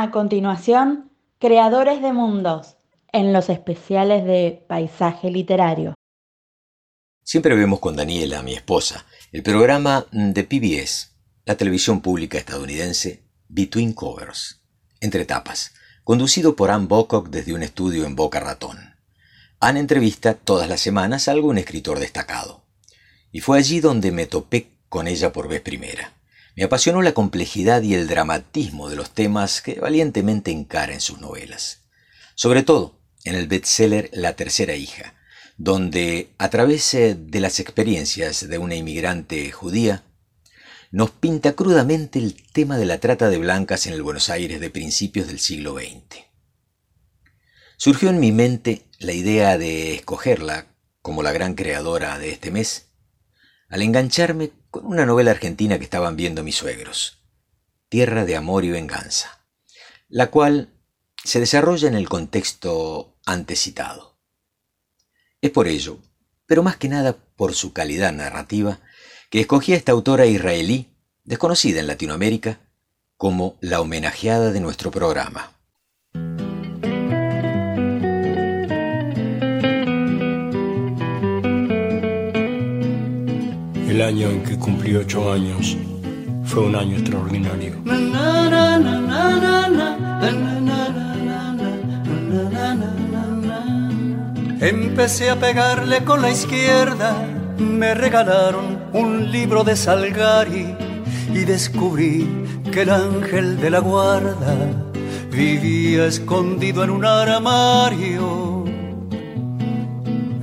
A continuación, Creadores de Mundos, en los especiales de Paisaje Literario. Siempre vemos con Daniela, mi esposa, el programa de PBS, la televisión pública estadounidense, Between Covers, entre tapas, conducido por Ann Bocock desde un estudio en Boca Ratón. Ann entrevista todas las semanas a algún escritor destacado. Y fue allí donde me topé con ella por vez primera. Me apasionó la complejidad y el dramatismo de los temas que valientemente encara en sus novelas. Sobre todo en el bestseller La tercera hija, donde, a través eh, de las experiencias de una inmigrante judía, nos pinta crudamente el tema de la trata de blancas en el Buenos Aires de principios del siglo XX. Surgió en mi mente la idea de escogerla como la gran creadora de este mes al engancharme con una novela argentina que estaban viendo mis suegros, Tierra de Amor y Venganza, la cual se desarrolla en el contexto antes citado. Es por ello, pero más que nada por su calidad narrativa, que escogí a esta autora israelí, desconocida en Latinoamérica, como la homenajeada de nuestro programa. El año en que cumplí ocho años fue un año extraordinario. Empecé a pegarle con la izquierda, me regalaron un libro de Salgari y descubrí que el ángel de la guarda vivía escondido en un armario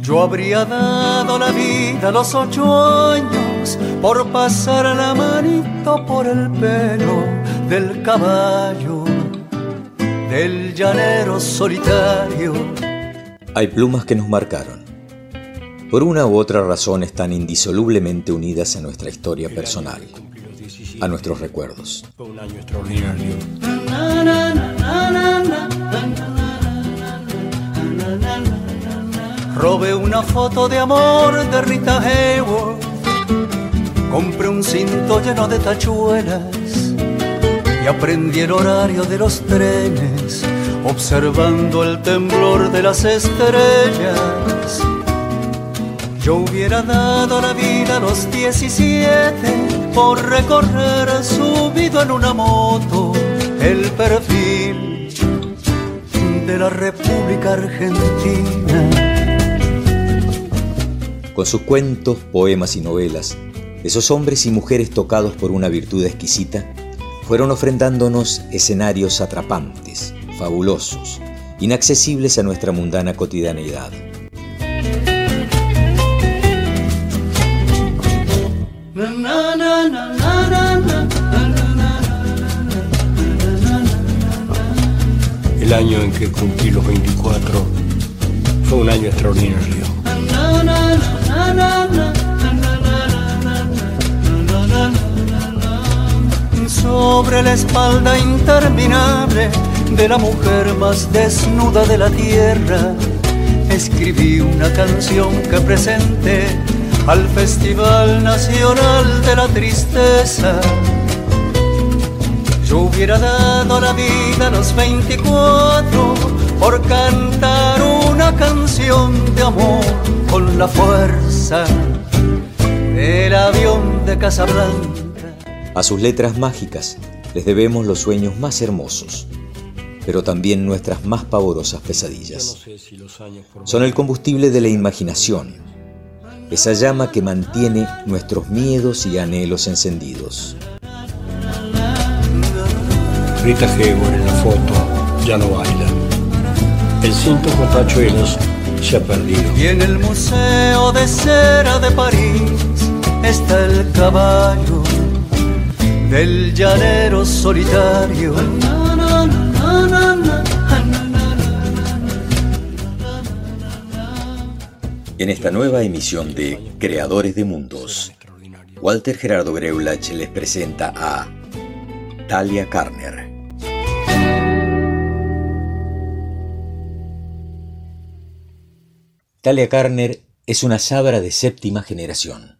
yo habría dado la vida a los ocho años por pasar la manito por el pelo del caballo, del llanero solitario. Hay plumas que nos marcaron. Por una u otra razón están indisolublemente unidas a nuestra historia personal, a nuestros recuerdos. un año extraordinario. Robé una foto de amor de Rita Hayworth. Compré un cinto lleno de tachuelas y aprendí el horario de los trenes, observando el temblor de las estrellas. Yo hubiera dado la vida a los 17 por recorrer subido en una moto el perfil de la República Argentina con sus cuentos, poemas y novelas, esos hombres y mujeres tocados por una virtud exquisita, fueron ofrendándonos escenarios atrapantes, fabulosos, inaccesibles a nuestra mundana cotidianeidad. El año en que cumplí los 24 fue un año extraordinario. Sobre la espalda interminable de la mujer más desnuda de la tierra, escribí una canción que presenté al Festival Nacional de la Tristeza. Yo hubiera dado la vida a los 24 por cantar una canción de amor con la fuerza del avión de Casablanca. A sus letras mágicas les debemos los sueños más hermosos, pero también nuestras más pavorosas pesadillas. Son el combustible de la imaginación, esa llama que mantiene nuestros miedos y anhelos encendidos. Rita Hayworth en la foto ya no baila. El cinto con tachuelos se ha perdido. Y en el Museo de Cera de París está el caballo del llanero solitario. En esta nueva emisión de Creadores de Mundos, Walter Gerardo Greulach les presenta a Talia Carner. Talia Carner es una sabra de séptima generación,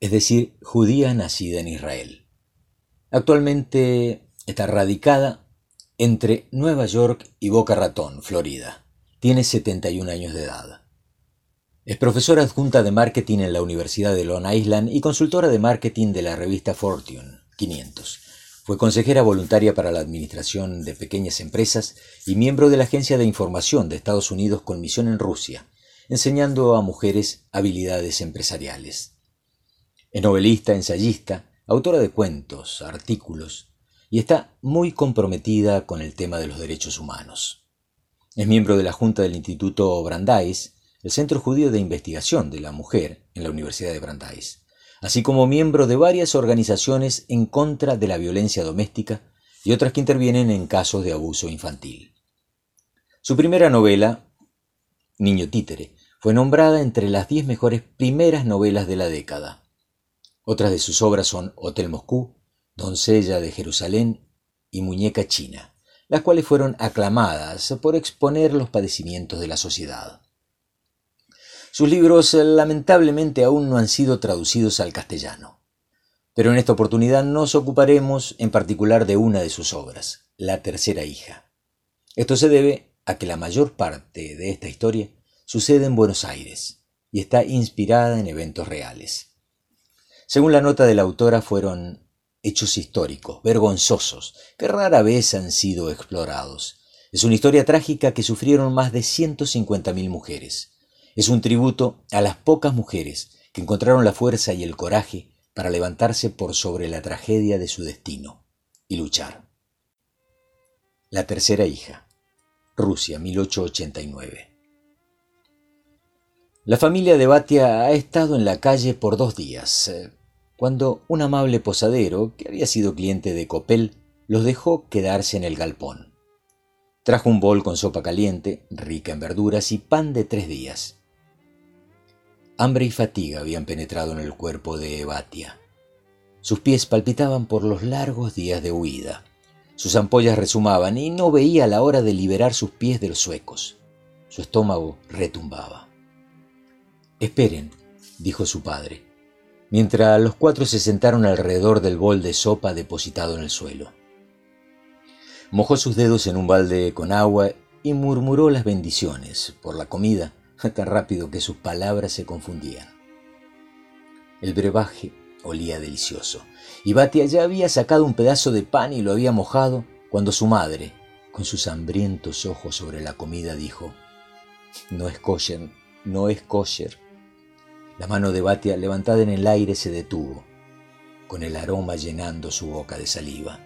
es decir, judía nacida en Israel. Actualmente está radicada entre Nueva York y Boca Ratón, Florida. Tiene 71 años de edad. Es profesora adjunta de marketing en la Universidad de Long Island y consultora de marketing de la revista Fortune 500. Fue consejera voluntaria para la administración de pequeñas empresas y miembro de la Agencia de Información de Estados Unidos con misión en Rusia, enseñando a mujeres habilidades empresariales. Es novelista, ensayista, autora de cuentos, artículos, y está muy comprometida con el tema de los derechos humanos. Es miembro de la Junta del Instituto Brandeis, el Centro Judío de Investigación de la Mujer en la Universidad de Brandeis, así como miembro de varias organizaciones en contra de la violencia doméstica y otras que intervienen en casos de abuso infantil. Su primera novela, Niño Títere, fue nombrada entre las diez mejores primeras novelas de la década. Otras de sus obras son Hotel Moscú, Doncella de Jerusalén y Muñeca China, las cuales fueron aclamadas por exponer los padecimientos de la sociedad. Sus libros lamentablemente aún no han sido traducidos al castellano, pero en esta oportunidad nos ocuparemos en particular de una de sus obras, La tercera hija. Esto se debe a que la mayor parte de esta historia sucede en Buenos Aires y está inspirada en eventos reales. Según la nota de la autora, fueron hechos históricos, vergonzosos, que rara vez han sido explorados. Es una historia trágica que sufrieron más de 150.000 mujeres. Es un tributo a las pocas mujeres que encontraron la fuerza y el coraje para levantarse por sobre la tragedia de su destino y luchar. La tercera hija. Rusia, 1889. La familia de Batia ha estado en la calle por dos días, eh, cuando un amable posadero, que había sido cliente de Copel, los dejó quedarse en el galpón. Trajo un bol con sopa caliente, rica en verduras y pan de tres días. Hambre y fatiga habían penetrado en el cuerpo de Batia. Sus pies palpitaban por los largos días de huida. Sus ampollas resumaban y no veía la hora de liberar sus pies de los suecos. Su estómago retumbaba. Esperen, dijo su padre, mientras los cuatro se sentaron alrededor del bol de sopa depositado en el suelo. Mojó sus dedos en un balde con agua y murmuró las bendiciones por la comida tan rápido que sus palabras se confundían. El brebaje olía delicioso, y Batia ya había sacado un pedazo de pan y lo había mojado cuando su madre, con sus hambrientos ojos sobre la comida, dijo, No es kosher, no es kosher. La mano de Batia levantada en el aire se detuvo, con el aroma llenando su boca de saliva.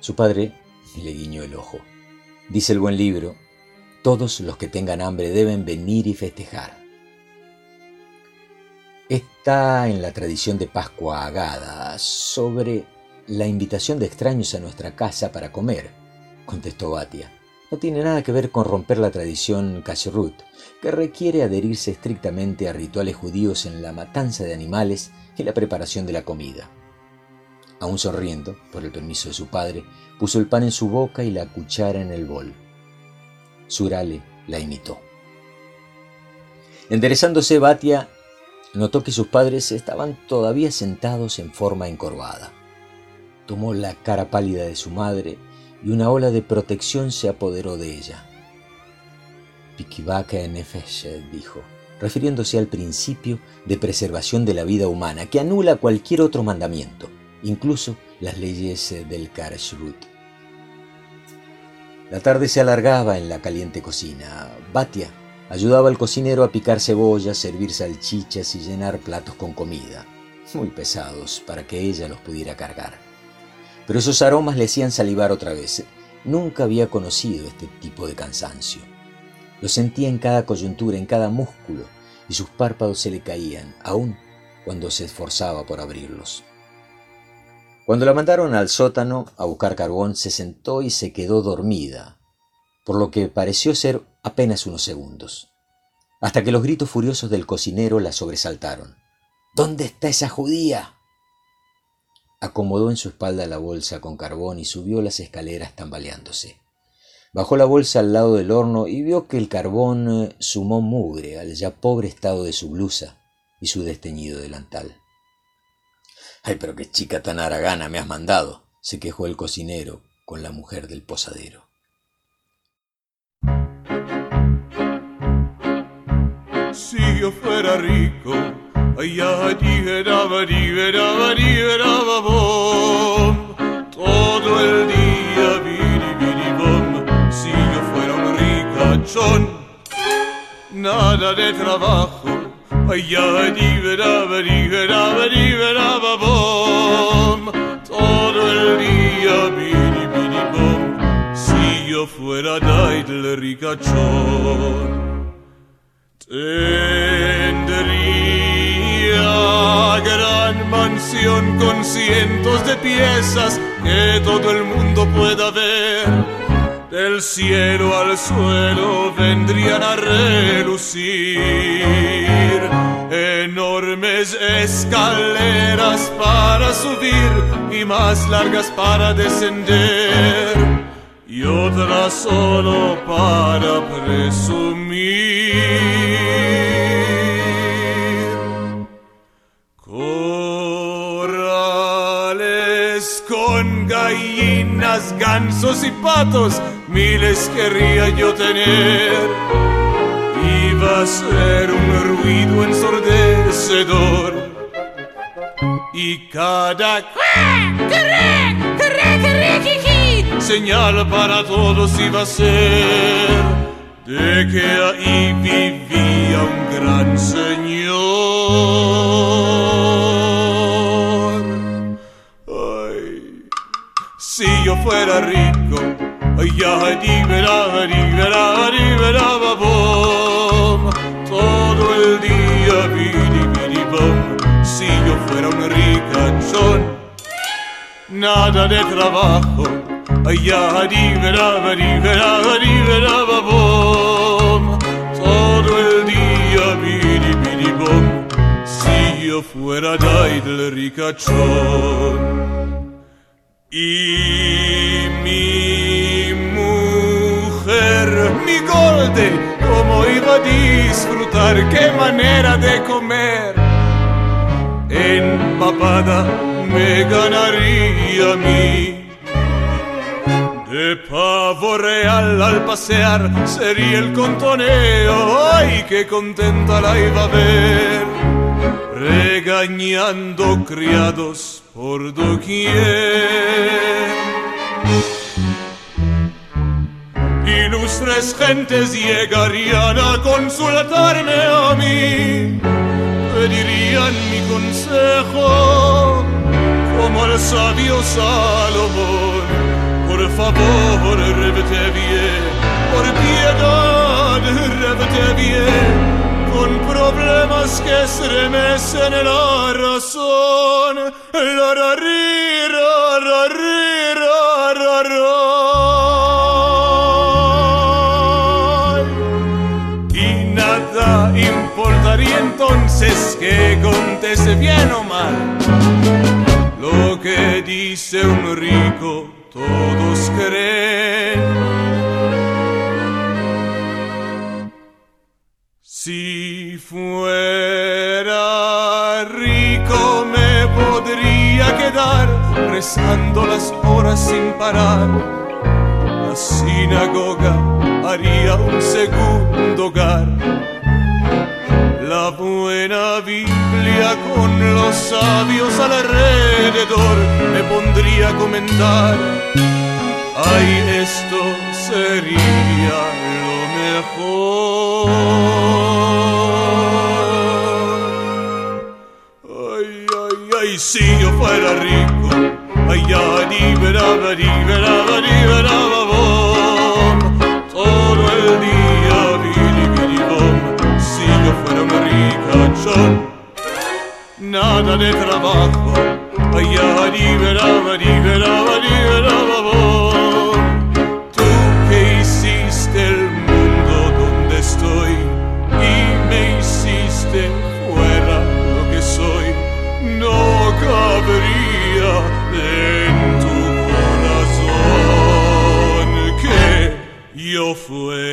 Su padre le guiñó el ojo. Dice el buen libro, todos los que tengan hambre deben venir y festejar. Está en la tradición de Pascua Agada sobre la invitación de extraños a nuestra casa para comer, contestó Batia. No tiene nada que ver con romper la tradición kashrut, que requiere adherirse estrictamente a rituales judíos en la matanza de animales y la preparación de la comida. Aún sonriendo, por el permiso de su padre, puso el pan en su boca y la cuchara en el bol. Surale la imitó. Enderezándose, Batia notó que sus padres estaban todavía sentados en forma encorvada. Tomó la cara pálida de su madre y una ola de protección se apoderó de ella. en Nefesh, dijo, refiriéndose al principio de preservación de la vida humana, que anula cualquier otro mandamiento, incluso las leyes del Karashrut. La tarde se alargaba en la caliente cocina. Batia ayudaba al cocinero a picar cebollas, servir salchichas y llenar platos con comida, muy pesados para que ella los pudiera cargar pero esos aromas le hacían salivar otra vez. Nunca había conocido este tipo de cansancio. Lo sentía en cada coyuntura, en cada músculo, y sus párpados se le caían, aún cuando se esforzaba por abrirlos. Cuando la mandaron al sótano a buscar carbón, se sentó y se quedó dormida, por lo que pareció ser apenas unos segundos, hasta que los gritos furiosos del cocinero la sobresaltaron. ¿Dónde está esa judía? Acomodó en su espalda la bolsa con carbón y subió las escaleras tambaleándose. Bajó la bolsa al lado del horno y vio que el carbón eh, sumó mugre al ya pobre estado de su blusa y su desteñido delantal. Ay, pero qué chica tan haragana me has mandado, se quejó el cocinero, con la mujer del posadero. Si yo fuera rico, allá todo el día bom. Si yo fuera un ricachón, nada de trabajo, allá bom. Todo el día bom. Si yo fuera Daidle ricachón. Tendría gran mansión con cientos de piezas que todo el mundo pueda ver. Del cielo al suelo vendrían a relucir enormes escaleras para subir y más largas para descender y otras solo para presumir. gallinas, gansos y patos, miles querría yo tener. Iba a ser un ruido ensordecedor. Y cada señal para todos iba a ser de que ahí vivía un gran señor. Si yo fuera rico, ya libera, libera, libera, bom. Todo el día, bidi, bidi, bom. Si yo fuera un ricachón, nada de trabajo, libera, libera, bom. Todo el día, bidi, bidi, bom. Si yo fuera del ricachón. Y mi mujer, mi golden, cómo iba a disfrutar, qué manera de comer. Empapada me ganaría a mí. De pavo real al pasear sería el contoneo, ay, qué contenta la iba a ver, regañando criados por doquier. Ilustres gentes llegarían a consultarme a mí, pedirían mi consejo, como el sabio Salomón. Favor, revete bien, por piedad, revete bien con problemas que estremecen la razón. La, ra, ri, ra, ra, ri, ra, ra, ra. Y nada importaría entonces que conteste bien o mal lo que dice un rico, todos Si fuera rico me podría quedar rezando las horas sin parar. La sinagoga haría un segundo hogar. La buena Biblia con los sabios alrededor me pondría a comentar. Ay, esto sería lo mejor. si yo fuera rico, allá liberaba, liberaba, liberaba, bom. Todo el día, bidi, bidi, bom. Si yo fuera un ricachón, nada de trabajo, allá liberaba, liberaba, liberaba, bom.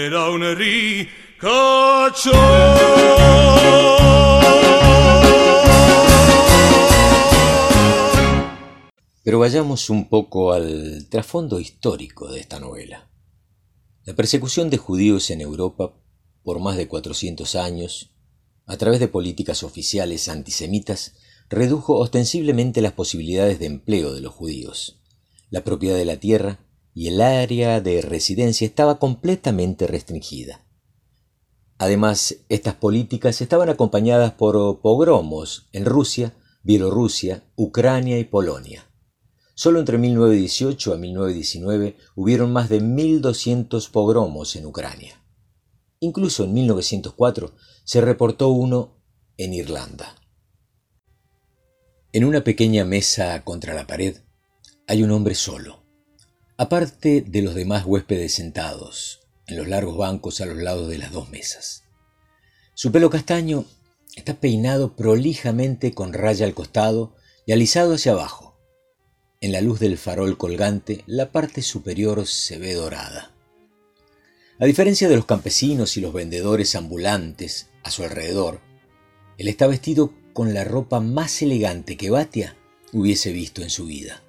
Fuera un. Pero vayamos un poco al trasfondo histórico de esta novela. La persecución de judíos en Europa por más de 400 años, a través de políticas oficiales antisemitas, redujo ostensiblemente las posibilidades de empleo de los judíos. La propiedad de la tierra y el área de residencia estaba completamente restringida. Además, estas políticas estaban acompañadas por pogromos en Rusia, Bielorrusia, Ucrania y Polonia. Solo entre 1918 a 1919 hubieron más de 1.200 pogromos en Ucrania. Incluso en 1904 se reportó uno en Irlanda. En una pequeña mesa contra la pared hay un hombre solo, aparte de los demás huéspedes sentados, en los largos bancos a los lados de las dos mesas. Su pelo castaño está peinado prolijamente con raya al costado y alisado hacia abajo. En la luz del farol colgante, la parte superior se ve dorada. A diferencia de los campesinos y los vendedores ambulantes a su alrededor, él está vestido con la ropa más elegante que Batia hubiese visto en su vida.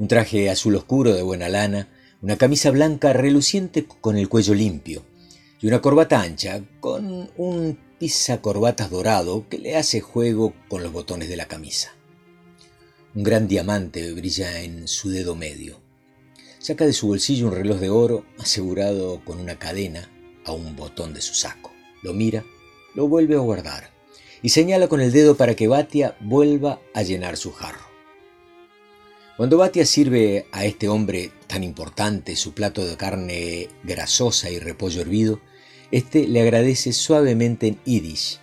Un traje azul oscuro de buena lana, una camisa blanca reluciente con el cuello limpio y una corbata ancha con un corbatas dorado que le hace juego con los botones de la camisa. Un gran diamante brilla en su dedo medio. Saca de su bolsillo un reloj de oro asegurado con una cadena a un botón de su saco. Lo mira, lo vuelve a guardar y señala con el dedo para que Batia vuelva a llenar su jarro. Cuando Batia sirve a este hombre tan importante su plato de carne grasosa y repollo hervido, este le agradece suavemente en yiddish,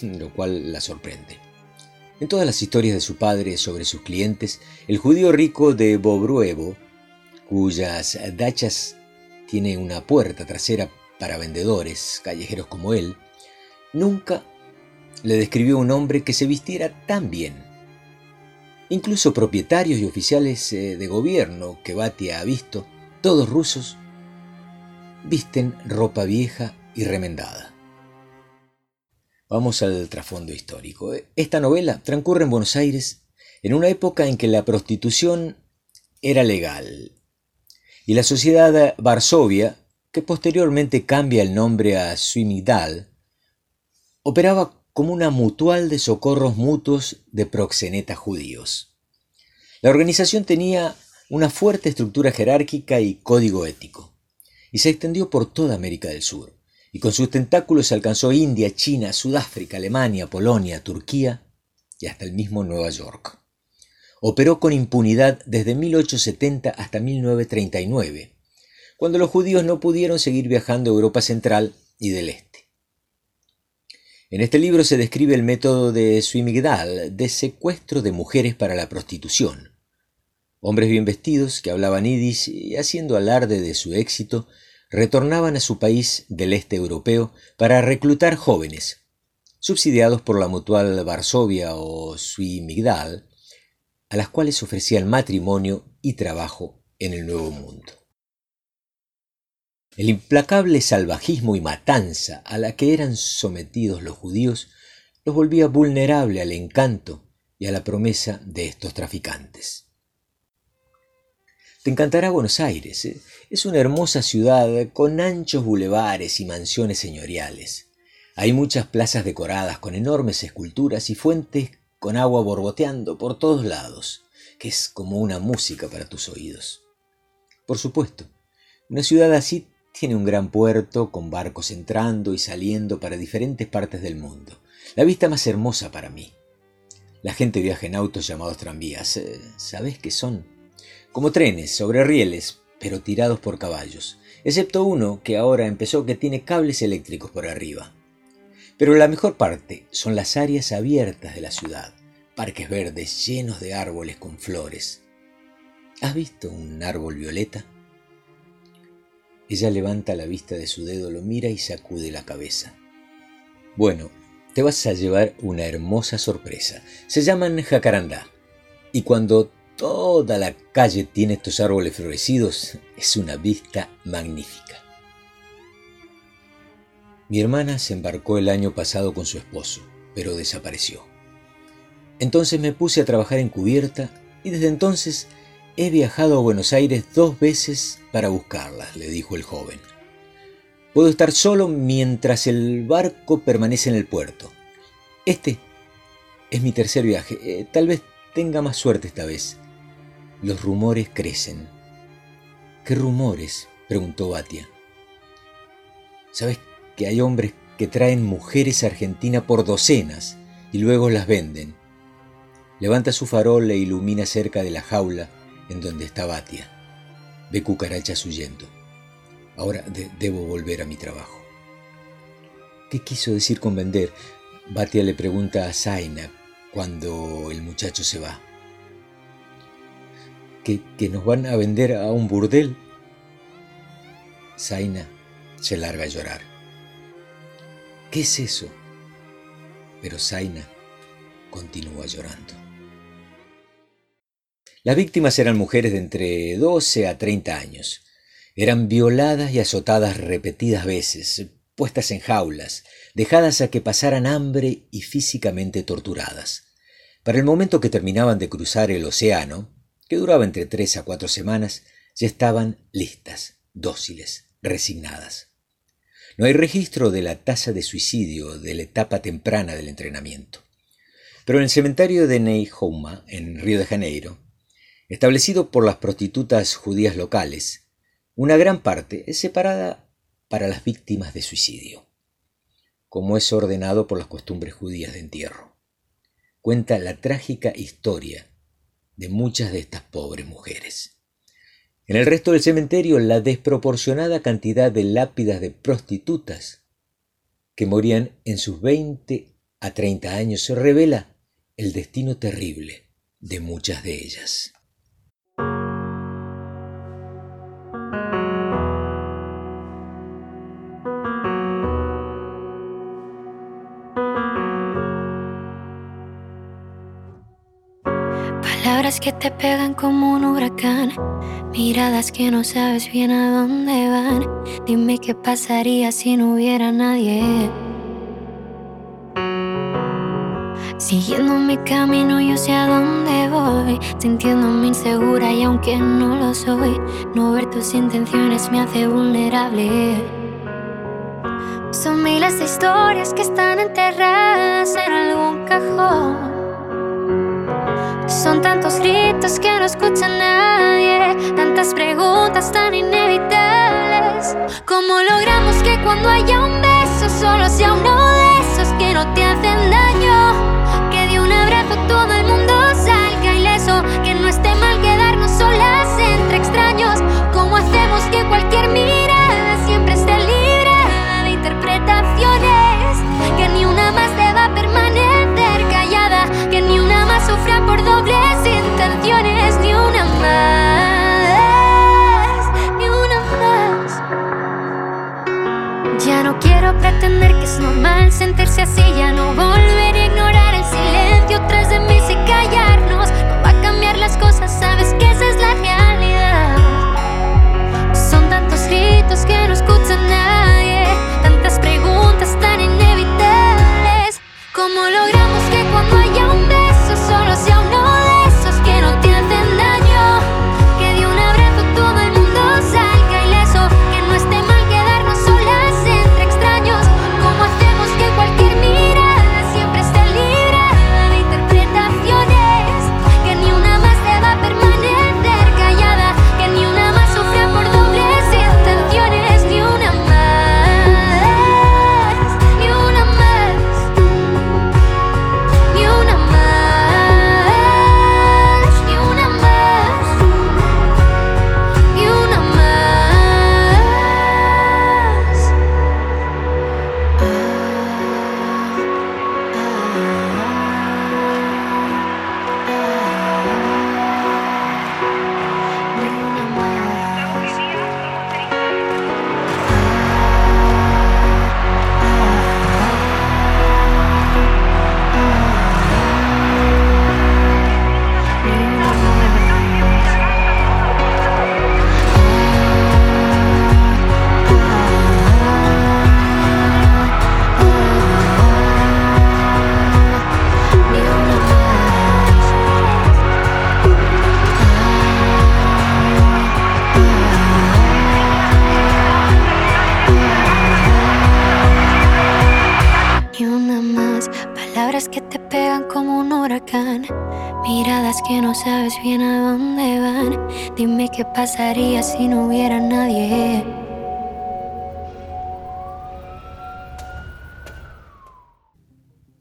lo cual la sorprende. En todas las historias de su padre sobre sus clientes, el judío rico de Bobruevo, cuyas dachas tiene una puerta trasera para vendedores callejeros como él, nunca le describió un hombre que se vistiera tan bien Incluso propietarios y oficiales eh, de gobierno que Batia ha visto, todos rusos, visten ropa vieja y remendada. Vamos al trasfondo histórico. Esta novela transcurre en Buenos Aires en una época en que la prostitución era legal y la sociedad Varsovia, que posteriormente cambia el nombre a Suimidal, operaba como una mutual de socorros mutuos de proxenetas judíos. La organización tenía una fuerte estructura jerárquica y código ético, y se extendió por toda América del Sur, y con sus tentáculos alcanzó India, China, Sudáfrica, Alemania, Polonia, Turquía y hasta el mismo Nueva York. Operó con impunidad desde 1870 hasta 1939, cuando los judíos no pudieron seguir viajando a Europa Central y del Este. En este libro se describe el método de Suimigdal de secuestro de mujeres para la prostitución. Hombres bien vestidos que hablaban yiddish y haciendo alarde de su éxito, retornaban a su país del este europeo para reclutar jóvenes, subsidiados por la mutual Varsovia o Suimigdal, a las cuales ofrecían matrimonio y trabajo en el Nuevo Mundo. El implacable salvajismo y matanza a la que eran sometidos los judíos los volvía vulnerable al encanto y a la promesa de estos traficantes. Te encantará Buenos Aires. ¿eh? Es una hermosa ciudad con anchos bulevares y mansiones señoriales. Hay muchas plazas decoradas con enormes esculturas y fuentes con agua borboteando por todos lados, que es como una música para tus oídos. Por supuesto, una ciudad así tiene un gran puerto con barcos entrando y saliendo para diferentes partes del mundo. La vista más hermosa para mí. La gente viaja en autos llamados tranvías. Eh, ¿Sabes qué son? Como trenes sobre rieles, pero tirados por caballos. Excepto uno que ahora empezó que tiene cables eléctricos por arriba. Pero la mejor parte son las áreas abiertas de la ciudad. Parques verdes llenos de árboles con flores. ¿Has visto un árbol violeta? Ella levanta la vista de su dedo, lo mira y sacude la cabeza. Bueno, te vas a llevar una hermosa sorpresa. Se llaman jacarandá. Y cuando toda la calle tiene estos árboles florecidos, es una vista magnífica. Mi hermana se embarcó el año pasado con su esposo, pero desapareció. Entonces me puse a trabajar en cubierta y desde entonces He viajado a Buenos Aires dos veces para buscarlas, le dijo el joven. Puedo estar solo mientras el barco permanece en el puerto. Este es mi tercer viaje. Eh, tal vez tenga más suerte esta vez. Los rumores crecen. ¿Qué rumores? preguntó Batia. ¿Sabes que hay hombres que traen mujeres a Argentina por docenas y luego las venden? Levanta su farol e ilumina cerca de la jaula en donde está Batia. Ve cucarachas huyendo. Ahora debo volver a mi trabajo. ¿Qué quiso decir con vender? Batia le pregunta a Zaina cuando el muchacho se va. ¿Que, ¿Que, nos van a vender a un burdel? Zaina se larga a llorar. ¿Qué es eso? Pero Zaina continúa llorando. Las víctimas eran mujeres de entre 12 a 30 años. Eran violadas y azotadas repetidas veces, puestas en jaulas, dejadas a que pasaran hambre y físicamente torturadas. Para el momento que terminaban de cruzar el océano, que duraba entre tres a cuatro semanas, ya estaban listas, dóciles, resignadas. No hay registro de la tasa de suicidio de la etapa temprana del entrenamiento. Pero en el cementerio de Neihouma, en Río de Janeiro, establecido por las prostitutas judías locales, una gran parte es separada para las víctimas de suicidio, como es ordenado por las costumbres judías de entierro. Cuenta la trágica historia de muchas de estas pobres mujeres. En el resto del cementerio, la desproporcionada cantidad de lápidas de prostitutas que morían en sus 20 a 30 años se revela el destino terrible de muchas de ellas. Que te pegan como un huracán, miradas que no sabes bien a dónde van. Dime qué pasaría si no hubiera nadie. Siguiendo mi camino, yo sé a dónde voy. Sintiéndome insegura y aunque no lo soy, no ver tus intenciones me hace vulnerable. Son miles de historias que están enterradas en algún cajón. Son tantos gritos que no escucha nadie, tantas preguntas tan inevitables. ¿Cómo logramos que cuando haya un beso solo sea uno de esos que no te hacen daño? Que de un abrazo todo el mundo salga ileso, que no esté mal pretender que es normal sentirse así, ya no volver a ignorar el silencio tras de mí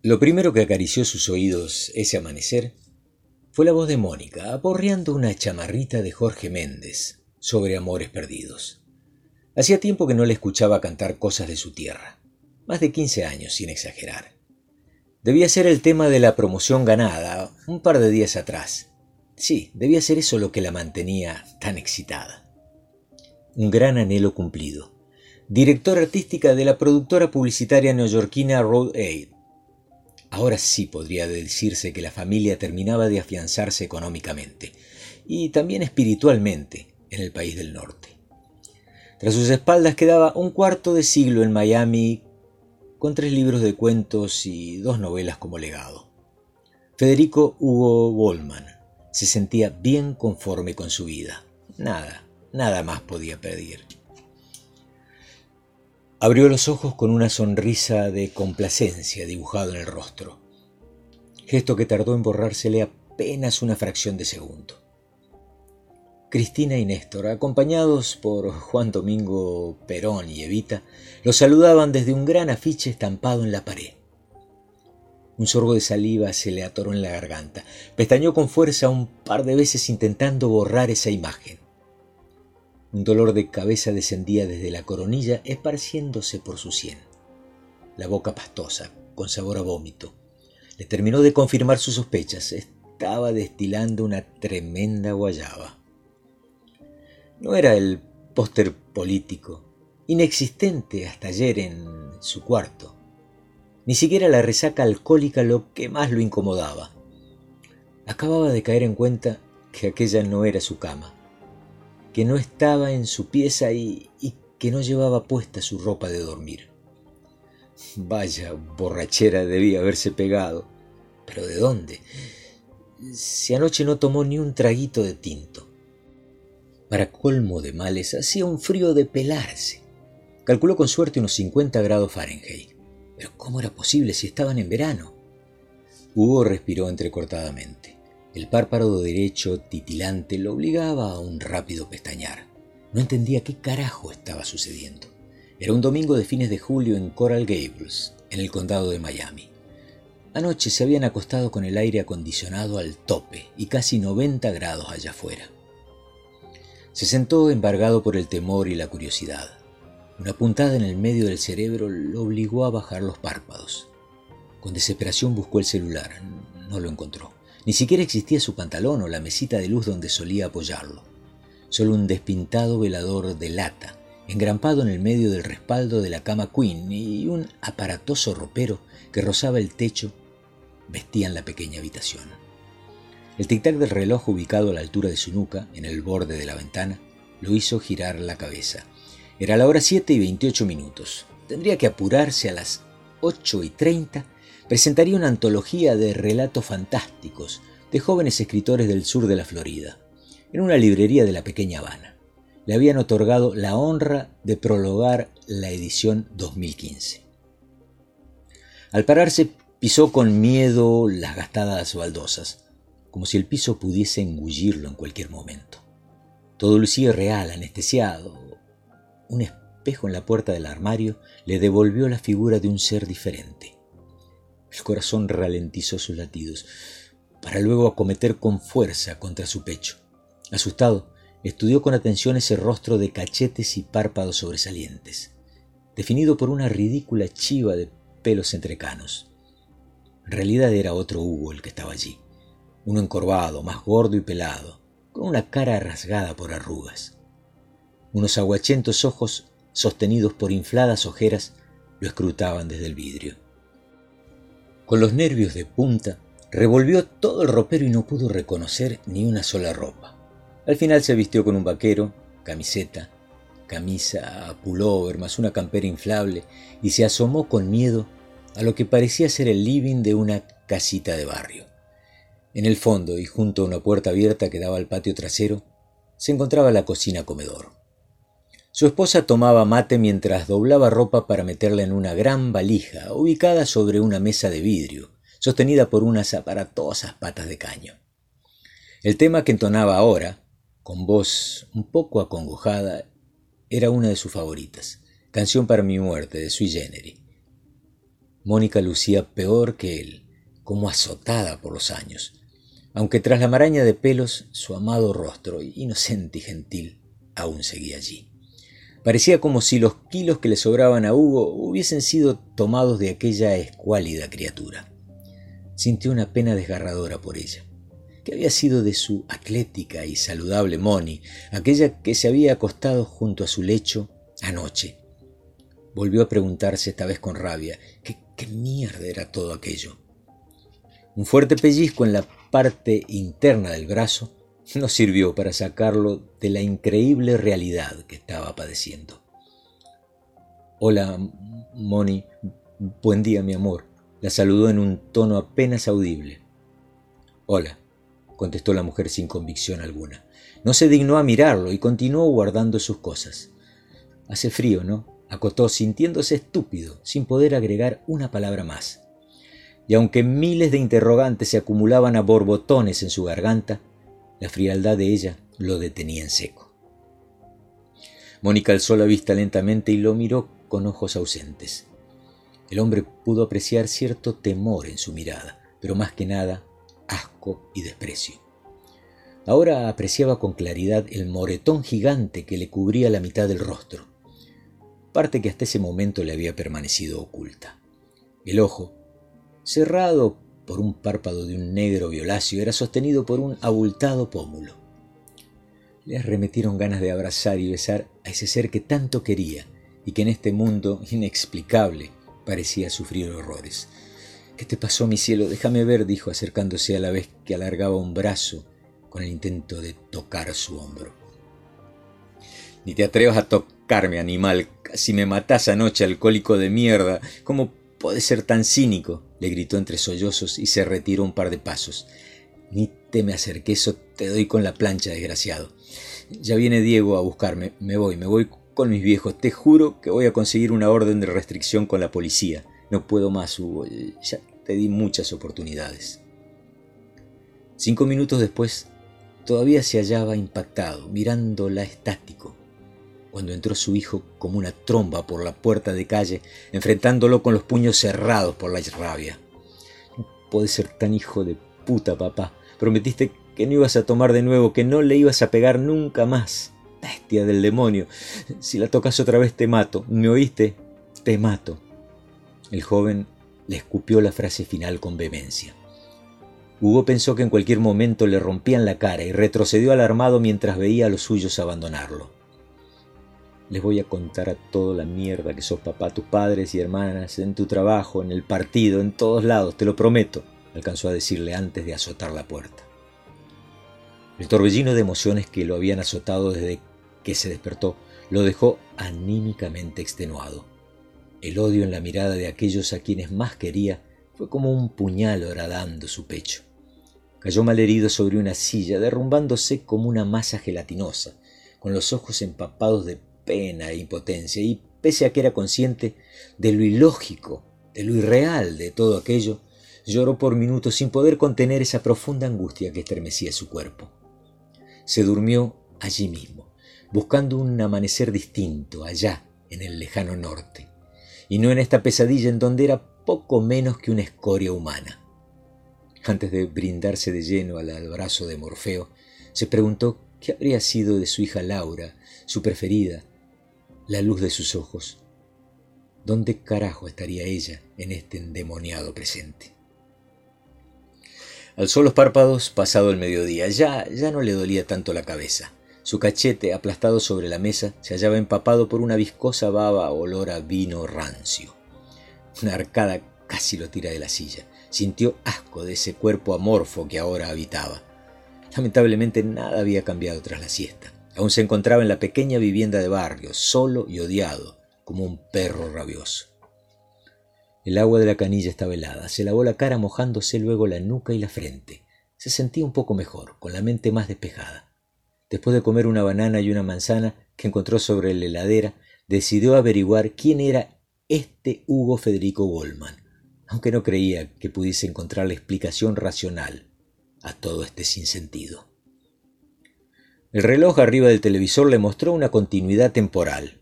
Lo primero que acarició sus oídos ese amanecer fue la voz de Mónica, aporreando una chamarrita de Jorge Méndez sobre amores perdidos. Hacía tiempo que no le escuchaba cantar cosas de su tierra, más de quince años, sin exagerar. Debía ser el tema de la promoción ganada un par de días atrás. Sí, debía ser eso lo que la mantenía tan excitada. Un gran anhelo cumplido. Directora artística de la productora publicitaria neoyorquina Road Aid, Ahora sí podría decirse que la familia terminaba de afianzarse económicamente y también espiritualmente en el país del norte. Tras sus espaldas quedaba un cuarto de siglo en Miami con tres libros de cuentos y dos novelas como legado. Federico Hugo Goldman se sentía bien conforme con su vida. Nada, nada más podía pedir. Abrió los ojos con una sonrisa de complacencia dibujado en el rostro, gesto que tardó en borrársele apenas una fracción de segundo. Cristina y Néstor, acompañados por Juan Domingo Perón y Evita, los saludaban desde un gran afiche estampado en la pared. Un sorbo de saliva se le atoró en la garganta. Pestañó con fuerza un par de veces intentando borrar esa imagen. Un dolor de cabeza descendía desde la coronilla, esparciéndose por su sien. La boca pastosa, con sabor a vómito, le terminó de confirmar sus sospechas. Estaba destilando una tremenda guayaba. No era el póster político, inexistente hasta ayer en su cuarto. Ni siquiera la resaca alcohólica lo que más lo incomodaba. Acababa de caer en cuenta que aquella no era su cama que no estaba en su pieza y, que no llevaba puesta su ropa de dormir. Vaya borrachera debía haberse pegado. ¿Pero de dónde? Si anoche no tomó ni un traguito de tinto. Para colmo de males, hacía un frío de pelarse. Calculó con suerte unos 50 grados Fahrenheit. Pero ¿cómo era posible si estaban en verano? Hugo respiró entrecortadamente. El párpado derecho titilante lo obligaba a un rápido pestañear. No entendía qué carajo estaba sucediendo. Era un domingo de fines de julio en Coral Gables, en el condado de Miami. Anoche se habían acostado con el aire acondicionado al tope y casi 90 grados allá afuera. Se sentó embargado por el temor y la curiosidad. Una puntada en el medio del cerebro lo obligó a bajar los párpados. Con desesperación buscó el celular. No lo encontró. Ni siquiera existía su pantalón o la mesita de luz donde solía apoyarlo. Solo un despintado velador de lata, engrampado en el medio del respaldo de la cama Queen y un aparatoso ropero que rozaba el techo vestían la pequeña habitación. El tic-tac del reloj ubicado a la altura de su nuca, en el borde de la ventana, lo hizo girar la cabeza. Era la hora 7 y 28 minutos. Tendría que apurarse a las 8 y 30 presentaría una antología de relatos fantásticos de jóvenes escritores del sur de la Florida, en una librería de la pequeña Habana. Le habían otorgado la honra de prologar la edición 2015. Al pararse, pisó con miedo las gastadas baldosas, como si el piso pudiese engullirlo en cualquier momento. Todo lucía real, anestesiado. Un espejo en la puerta del armario le devolvió la figura de un ser diferente. El corazón ralentizó sus latidos, para luego acometer con fuerza contra su pecho. Asustado, estudió con atención ese rostro de cachetes y párpados sobresalientes, definido por una ridícula chiva de pelos entrecanos. En realidad era otro Hugo el que estaba allí, uno encorvado, más gordo y pelado, con una cara rasgada por arrugas. Unos aguachentos ojos, sostenidos por infladas ojeras, lo escrutaban desde el vidrio. Con los nervios de punta, revolvió todo el ropero y no pudo reconocer ni una sola ropa. Al final se vistió con un vaquero, camiseta, camisa, pullover, más una campera inflable, y se asomó con miedo a lo que parecía ser el living de una casita de barrio. En el fondo y junto a una puerta abierta que daba al patio trasero, se encontraba la cocina comedor. Su esposa tomaba mate mientras doblaba ropa para meterla en una gran valija ubicada sobre una mesa de vidrio, sostenida por unas aparatosas patas de caño. El tema que entonaba ahora, con voz un poco acongojada, era una de sus favoritas, Canción para mi muerte, de Sui Generi. Mónica lucía peor que él, como azotada por los años, aunque tras la maraña de pelos su amado rostro, inocente y gentil, aún seguía allí. Parecía como si los kilos que le sobraban a Hugo hubiesen sido tomados de aquella escuálida criatura. Sintió una pena desgarradora por ella. ¿Qué había sido de su atlética y saludable Moni, aquella que se había acostado junto a su lecho anoche? Volvió a preguntarse esta vez con rabia, ¿qué, qué mierda era todo aquello? Un fuerte pellizco en la parte interna del brazo no sirvió para sacarlo de la increíble realidad que estaba padeciendo. Hola, Moni. Buen día, mi amor. La saludó en un tono apenas audible. Hola, contestó la mujer sin convicción alguna. No se dignó a mirarlo y continuó guardando sus cosas. Hace frío, ¿no? acotó sintiéndose estúpido, sin poder agregar una palabra más. Y aunque miles de interrogantes se acumulaban a borbotones en su garganta, la frialdad de ella lo detenía en seco. Mónica alzó la vista lentamente y lo miró con ojos ausentes. El hombre pudo apreciar cierto temor en su mirada, pero más que nada asco y desprecio. Ahora apreciaba con claridad el moretón gigante que le cubría la mitad del rostro, parte que hasta ese momento le había permanecido oculta. El ojo, cerrado por un párpado de un negro violáceo, era sostenido por un abultado pómulo. Le arremetieron ganas de abrazar y besar a ese ser que tanto quería y que en este mundo inexplicable parecía sufrir horrores. ¿Qué te pasó, mi cielo? Déjame ver, dijo, acercándose a la vez que alargaba un brazo con el intento de tocar su hombro. Ni te atrevas a tocarme, animal. Casi me matás anoche, alcohólico de mierda. ¿Cómo puedes ser tan cínico? Le gritó entre sollozos y se retiró un par de pasos. Ni te me acerques o te doy con la plancha, desgraciado. Ya viene Diego a buscarme. Me voy, me voy con mis viejos. Te juro que voy a conseguir una orden de restricción con la policía. No puedo más, Hugo. Ya te di muchas oportunidades. Cinco minutos después, todavía se hallaba impactado, mirándola estático, cuando entró su hijo como una tromba por la puerta de calle, enfrentándolo con los puños cerrados por la rabia. No ser tan hijo de puta, papá. Prometiste que no ibas a tomar de nuevo, que no le ibas a pegar nunca más. Bestia del demonio. Si la tocas otra vez te mato. ¿Me oíste? Te mato. El joven le escupió la frase final con vehemencia. Hugo pensó que en cualquier momento le rompían la cara y retrocedió alarmado mientras veía a los suyos abandonarlo. Les voy a contar a todo la mierda que sos papá, tus padres y hermanas, en tu trabajo, en el partido, en todos lados, te lo prometo, alcanzó a decirle antes de azotar la puerta. El torbellino de emociones que lo habían azotado desde que se despertó lo dejó anímicamente extenuado. El odio en la mirada de aquellos a quienes más quería fue como un puñal horadando su pecho. Cayó malherido sobre una silla, derrumbándose como una masa gelatinosa, con los ojos empapados de pena e impotencia, y pese a que era consciente de lo ilógico, de lo irreal de todo aquello, lloró por minutos sin poder contener esa profunda angustia que estremecía su cuerpo. Se durmió allí mismo, buscando un amanecer distinto, allá, en el lejano norte, y no en esta pesadilla en donde era poco menos que una escoria humana. Antes de brindarse de lleno al abrazo de Morfeo, se preguntó qué habría sido de su hija Laura, su preferida, la luz de sus ojos. ¿Dónde carajo estaría ella en este endemoniado presente? Alzó los párpados pasado el mediodía. Ya, ya no le dolía tanto la cabeza. Su cachete, aplastado sobre la mesa, se hallaba empapado por una viscosa baba olor a vino rancio. Una arcada casi lo tira de la silla. Sintió asco de ese cuerpo amorfo que ahora habitaba. Lamentablemente nada había cambiado tras la siesta. Aún se encontraba en la pequeña vivienda de barrio, solo y odiado, como un perro rabioso. El agua de la canilla estaba helada. Se lavó la cara mojándose luego la nuca y la frente. Se sentía un poco mejor, con la mente más despejada. Después de comer una banana y una manzana que encontró sobre la heladera, decidió averiguar quién era este Hugo Federico Goldman. aunque no creía que pudiese encontrar la explicación racional a todo este sinsentido. El reloj arriba del televisor le mostró una continuidad temporal.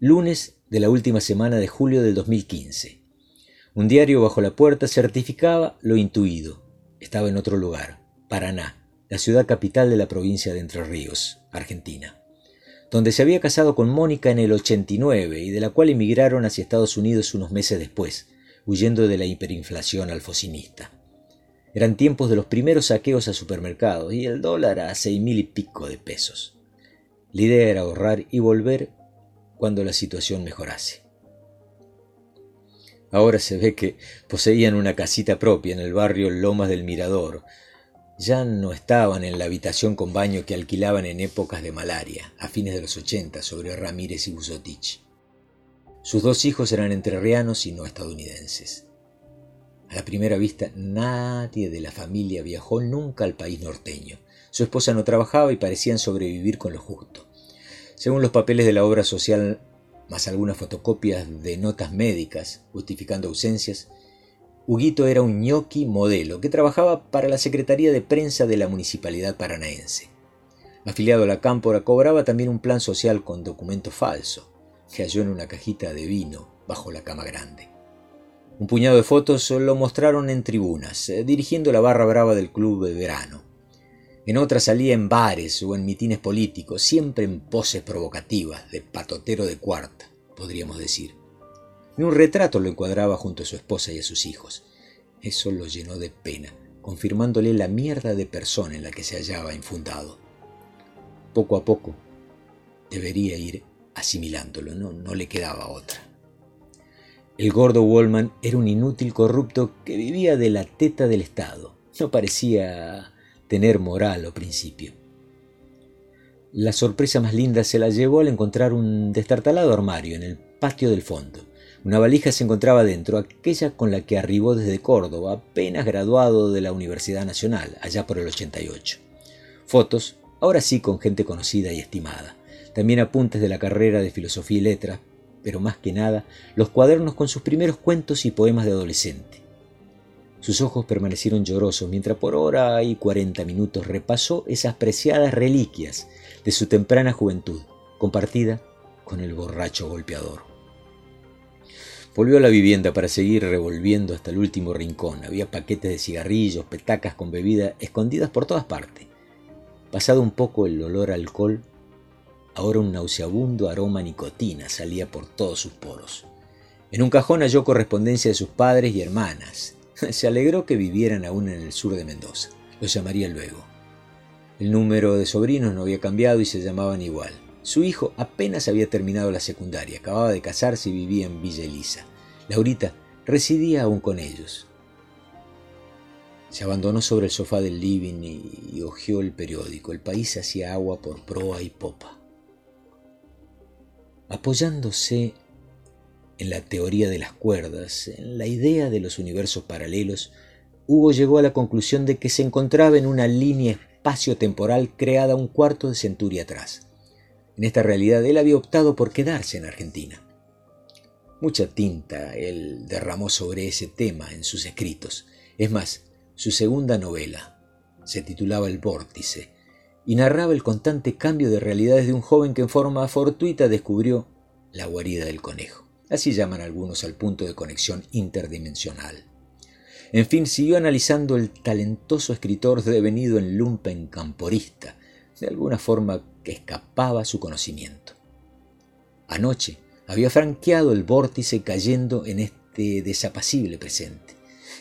Lunes de la última semana de julio del 2015. Un diario bajo la puerta certificaba lo intuido. Estaba en otro lugar, Paraná, la ciudad capital de la provincia de Entre Ríos, Argentina, donde se había casado con Mónica en el 89 y de la cual emigraron hacia Estados Unidos unos meses después, huyendo de la hiperinflación alfocinista. Eran tiempos de los primeros saqueos a supermercados y el dólar a seis mil y pico de pesos. La idea era ahorrar y volver cuando la situación mejorase. Ahora se ve que poseían una casita propia en el barrio Lomas del Mirador. Ya no estaban en la habitación con baño que alquilaban en épocas de malaria, a fines de los ochenta, sobre Ramírez y Busotich. Sus dos hijos eran entrerrianos y no estadounidenses. A la primera vista, nadie de la familia viajó nunca al país norteño. Su esposa no trabajaba y parecían sobrevivir con lo justo. Según los papeles de la obra social, más algunas fotocopias de notas médicas justificando ausencias, Huguito era un ñoqui modelo que trabajaba para la Secretaría de Prensa de la Municipalidad Paranaense. Afiliado a la Cámpora, cobraba también un plan social con documento falso que halló en una cajita de vino bajo la cama grande. Un puñado de fotos lo mostraron en tribunas, eh, dirigiendo la barra brava del club de verano. En otras salía en bares o en mitines políticos, siempre en poses provocativas, de patotero de cuarta, podríamos decir. Un retrato lo encuadraba junto a su esposa y a sus hijos. Eso lo llenó de pena, confirmándole la mierda de persona en la que se hallaba infundado. Poco a poco debería ir asimilándolo, no, no le quedaba otra. El gordo Wallman era un inútil corrupto que vivía de la teta del Estado. No parecía tener moral o principio. La sorpresa más linda se la llevó al encontrar un destartalado armario en el patio del fondo. Una valija se encontraba dentro, aquella con la que arribó desde Córdoba, apenas graduado de la Universidad Nacional, allá por el 88. Fotos, ahora sí con gente conocida y estimada también apuntes de la carrera de filosofía y letras, pero más que nada los cuadernos con sus primeros cuentos y poemas de adolescente. Sus ojos permanecieron llorosos mientras por hora y cuarenta minutos repasó esas preciadas reliquias de su temprana juventud, compartida con el borracho golpeador. Volvió a la vivienda para seguir revolviendo hasta el último rincón. Había paquetes de cigarrillos, petacas con bebida escondidas por todas partes. Pasado un poco el olor a alcohol, Ahora un nauseabundo aroma nicotina salía por todos sus poros. En un cajón halló correspondencia de sus padres y hermanas. Se alegró que vivieran aún en el sur de Mendoza. Los llamaría luego. El número de sobrinos no había cambiado y se llamaban igual. Su hijo apenas había terminado la secundaria, acababa de casarse y vivía en Villa Elisa. Laurita residía aún con ellos. Se abandonó sobre el sofá del living y, y hojeó el periódico. El país hacía agua por proa y popa. Apoyándose en la teoría de las cuerdas, en la idea de los universos paralelos, Hugo llegó a la conclusión de que se encontraba en una línea espacio-temporal creada un cuarto de centuria atrás. En esta realidad él había optado por quedarse en Argentina. Mucha tinta él derramó sobre ese tema en sus escritos. Es más, su segunda novela se titulaba El Vórtice y narraba el constante cambio de realidades de un joven que en forma fortuita descubrió la guarida del conejo. Así llaman algunos al punto de conexión interdimensional. En fin, siguió analizando el talentoso escritor devenido en lumpen camporista, de alguna forma que escapaba a su conocimiento. Anoche había franqueado el vórtice cayendo en este desapacible presente.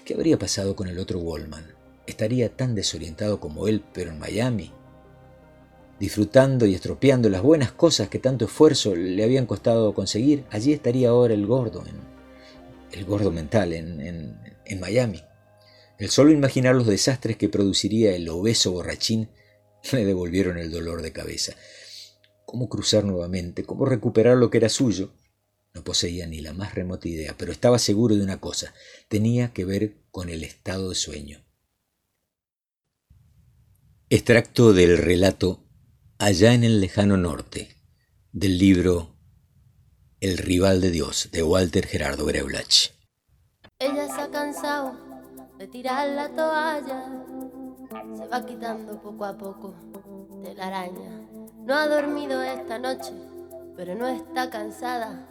¿Qué habría pasado con el otro Wallman? ¿Estaría tan desorientado como él, pero en Miami? Disfrutando y estropeando las buenas cosas que tanto esfuerzo le habían costado conseguir, allí estaría ahora el gordo, el gordo mental, en, en Miami. El solo imaginar los desastres que produciría el obeso borrachín le devolvieron el dolor de cabeza. ¿Cómo cruzar nuevamente? ¿Cómo recuperar lo que era suyo? No poseía ni la más remota idea, pero estaba seguro de una cosa. Tenía que ver con el estado de sueño. Extracto del relato Allá en el lejano norte, del libro El rival de Dios, de Walter Gerardo Greulach. está cansado de tirar la toalla. Se va quitando poco a poco de la araña. No ha dormido esta noche, pero no está cansada.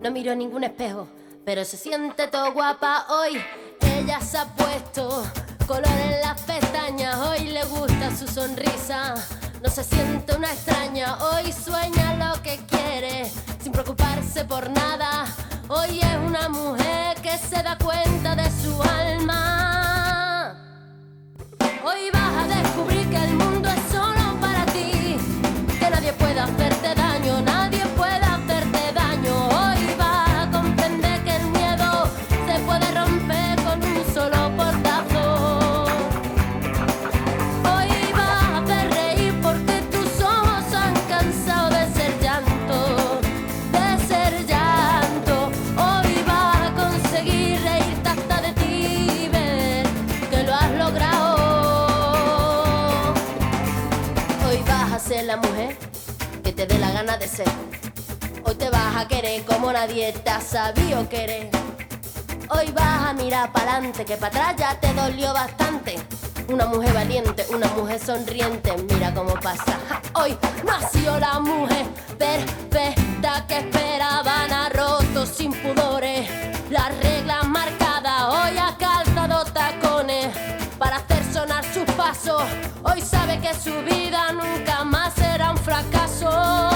No miró ningún espejo, pero se siente todo guapa hoy. Ella se ha puesto color en las pestañas, hoy le gusta su sonrisa. No se siente una extraña, hoy sueña lo que quiere, sin preocuparse por nada. Hoy es una mujer que se da cuenta de su alma. Hoy vas a descubrir que el mundo Hoy te vas a querer como nadie te ha sabido querer. Hoy vas a mirar para adelante, que para atrás ya te dolió bastante. Una mujer valiente, una mujer sonriente, mira cómo pasa. Hoy nació la mujer perfecta que esperaban a rotos sin pudores. Las reglas marcadas, hoy ha calzado tacones para hacer sonar sus pasos. Hoy sabe que su vida nunca más será un fracaso.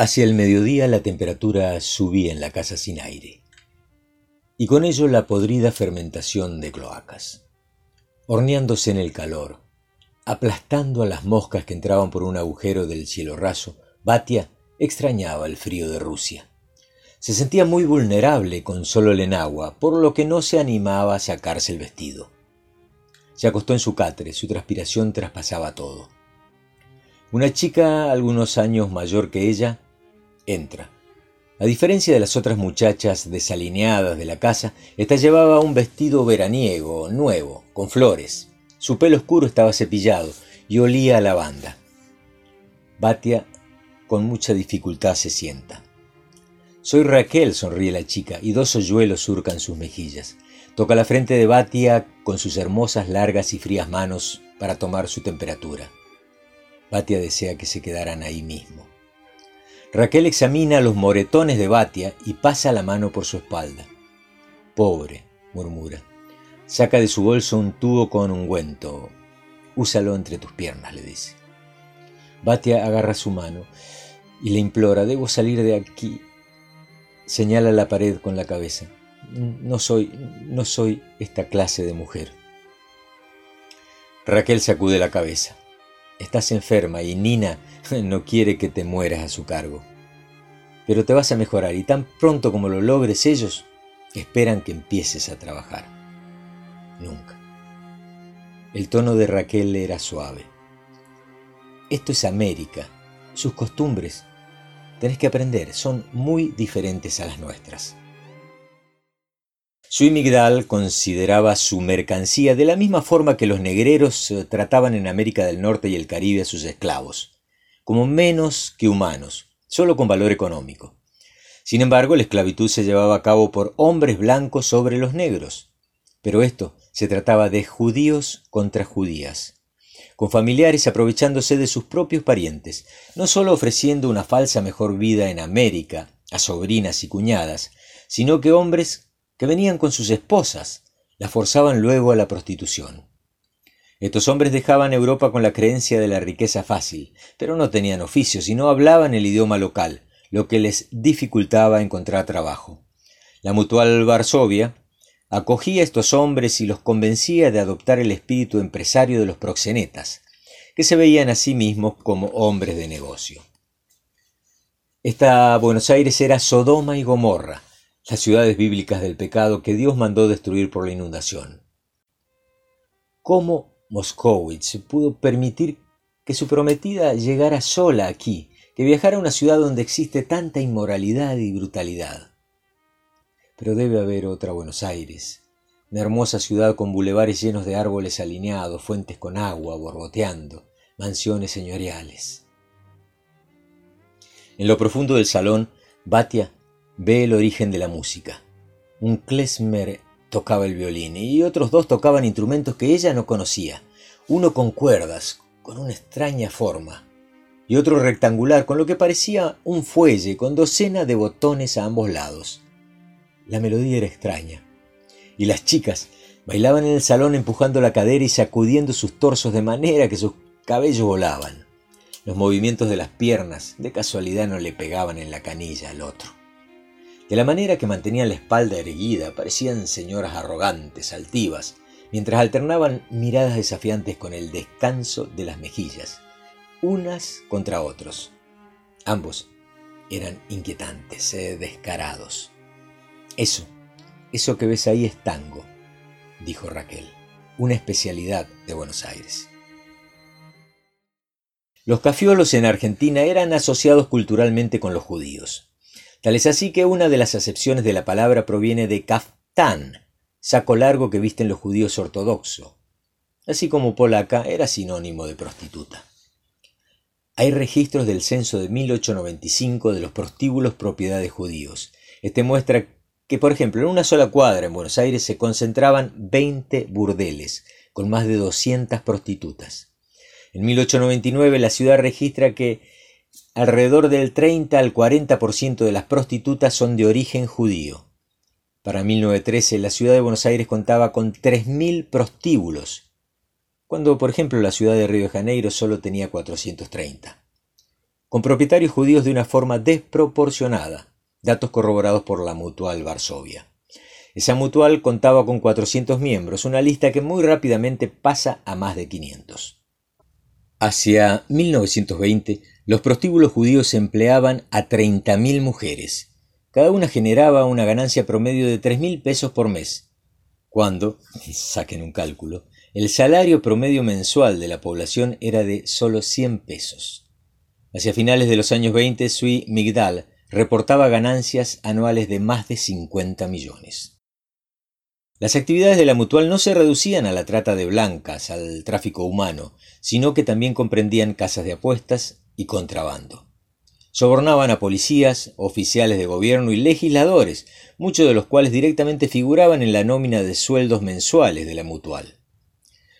Hacia el mediodía la temperatura subía en la casa sin aire, y con ello la podrida fermentación de cloacas, horneándose en el calor, aplastando a las moscas que entraban por un agujero del cielo raso, Batia extrañaba el frío de Rusia. Se sentía muy vulnerable con solo el enagua, por lo que no se animaba a sacarse el vestido. Se acostó en su catre, su transpiración traspasaba todo. Una chica algunos años mayor que ella entra. A diferencia de las otras muchachas desalineadas de la casa, esta llevaba un vestido veraniego, nuevo, con flores. Su pelo oscuro estaba cepillado y olía a lavanda. Batia con mucha dificultad se sienta. Soy Raquel, sonríe la chica, y dos hoyuelos surcan sus mejillas. Toca la frente de Batia con sus hermosas, largas y frías manos para tomar su temperatura. Batia desea que se quedaran ahí mismo. Raquel examina los moretones de Batia y pasa la mano por su espalda. Pobre, murmura. Saca de su bolso un tubo con ungüento. Úsalo entre tus piernas, le dice. Batia agarra su mano y le implora, debo salir de aquí. Señala la pared con la cabeza. No soy, no soy esta clase de mujer. Raquel sacude la cabeza. Estás enferma y Nina no quiere que te mueras a su cargo. Pero te vas a mejorar y tan pronto como lo logres ellos, esperan que empieces a trabajar. Nunca. El tono de Raquel era suave. Esto es América. Sus costumbres, tenés que aprender, son muy diferentes a las nuestras. Sui Migdal consideraba su mercancía de la misma forma que los negreros eh, trataban en América del Norte y el Caribe a sus esclavos, como menos que humanos, solo con valor económico. Sin embargo, la esclavitud se llevaba a cabo por hombres blancos sobre los negros, pero esto se trataba de judíos contra judías, con familiares aprovechándose de sus propios parientes, no solo ofreciendo una falsa mejor vida en América a sobrinas y cuñadas, sino que hombres que venían con sus esposas, las forzaban luego a la prostitución. Estos hombres dejaban Europa con la creencia de la riqueza fácil, pero no tenían oficio y no hablaban el idioma local, lo que les dificultaba encontrar trabajo. La Mutual Varsovia acogía a estos hombres y los convencía de adoptar el espíritu empresario de los proxenetas, que se veían a sí mismos como hombres de negocio. Esta Buenos Aires era Sodoma y Gomorra, las ciudades bíblicas del pecado que Dios mandó destruir por la inundación. ¿Cómo Moskowitz pudo permitir que su prometida llegara sola aquí, que viajara a una ciudad donde existe tanta inmoralidad y brutalidad? Pero debe haber otra Buenos Aires, una hermosa ciudad con bulevares llenos de árboles alineados, fuentes con agua borboteando, mansiones señoriales. En lo profundo del salón, Batia ve el origen de la música. Un klezmer tocaba el violín y otros dos tocaban instrumentos que ella no conocía, uno con cuerdas, con una extraña forma, y otro rectangular, con lo que parecía un fuelle con docena de botones a ambos lados. La melodía era extraña, y las chicas bailaban en el salón empujando la cadera y sacudiendo sus torsos de manera que sus cabellos volaban. Los movimientos de las piernas de casualidad no le pegaban en la canilla al otro. De la manera que mantenían la espalda erguida, parecían señoras arrogantes, altivas, mientras alternaban miradas desafiantes con el descanso de las mejillas, unas contra otros. Ambos eran inquietantes, eh, descarados. Eso, eso que ves ahí es tango, dijo Raquel, una especialidad de Buenos Aires. Los cafiolos en Argentina eran asociados culturalmente con los judíos. Tal es así que una de las acepciones de la palabra proviene de kaftán, saco largo que visten los judíos ortodoxos. Así como polaca era sinónimo de prostituta. Hay registros del censo de 1895 de los prostíbulos propiedad de judíos. Este muestra que, por ejemplo, en una sola cuadra en Buenos Aires se concentraban 20 burdeles, con más de 200 prostitutas. En 1899 la ciudad registra que Alrededor del 30 al 40% de las prostitutas son de origen judío. Para 1913 la ciudad de Buenos Aires contaba con 3.000 prostíbulos, cuando por ejemplo la ciudad de Río de Janeiro solo tenía 430. Con propietarios judíos de una forma desproporcionada, datos corroborados por la Mutual Varsovia. Esa mutual contaba con 400 miembros, una lista que muy rápidamente pasa a más de 500. Hacia 1920, los prostíbulos judíos empleaban a 30.000 mujeres. Cada una generaba una ganancia promedio de 3.000 pesos por mes. Cuando, saquen un cálculo, el salario promedio mensual de la población era de solo 100 pesos. Hacia finales de los años 20, Sui Migdal reportaba ganancias anuales de más de 50 millones. Las actividades de la mutual no se reducían a la trata de blancas, al tráfico humano, sino que también comprendían casas de apuestas, y contrabando. Sobornaban a policías, oficiales de gobierno y legisladores, muchos de los cuales directamente figuraban en la nómina de sueldos mensuales de la mutual.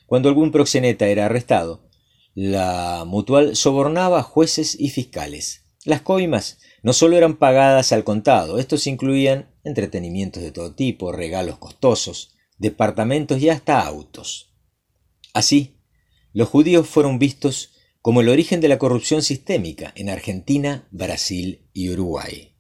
Cuando algún proxeneta era arrestado, la mutual sobornaba a jueces y fiscales. Las coimas no solo eran pagadas al contado, estos incluían entretenimientos de todo tipo, regalos costosos, departamentos y hasta autos. Así, los judíos fueron vistos como el origen de la corrupción sistémica en Argentina, Brasil y Uruguay.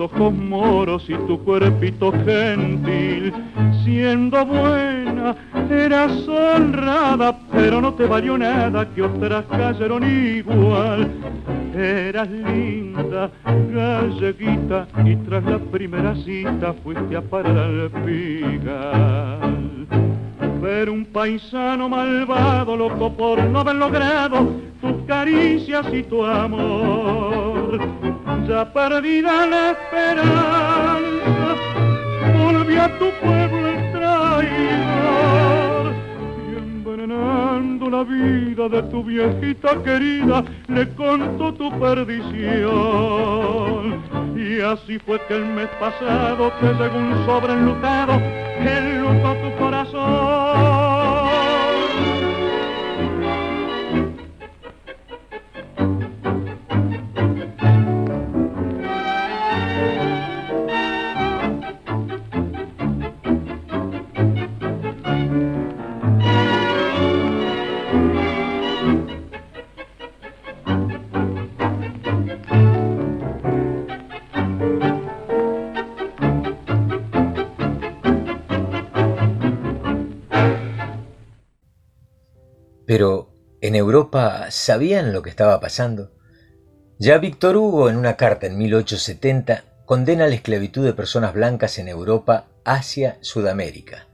Ojos moros y tu cuerpito gentil. Siendo buena, eras honrada, pero no te valió nada que otras cayeron igual. Eras linda, galleguita, y tras la primera cita fuiste a parar al pigal ver un paisano malvado, loco por no haber logrado tus caricias y tu amor. Ya perdida la esperanza, volví a tu pueblo el traidor. Y envenenando la vida de tu viejita querida, le contó tu perdición. Y así fue que el mes pasado que según un sobre enlutado, enlutó tu corazón. Sabían lo que estaba pasando? Ya Víctor Hugo, en una carta en 1870, condena la esclavitud de personas blancas en Europa hacia Sudamérica,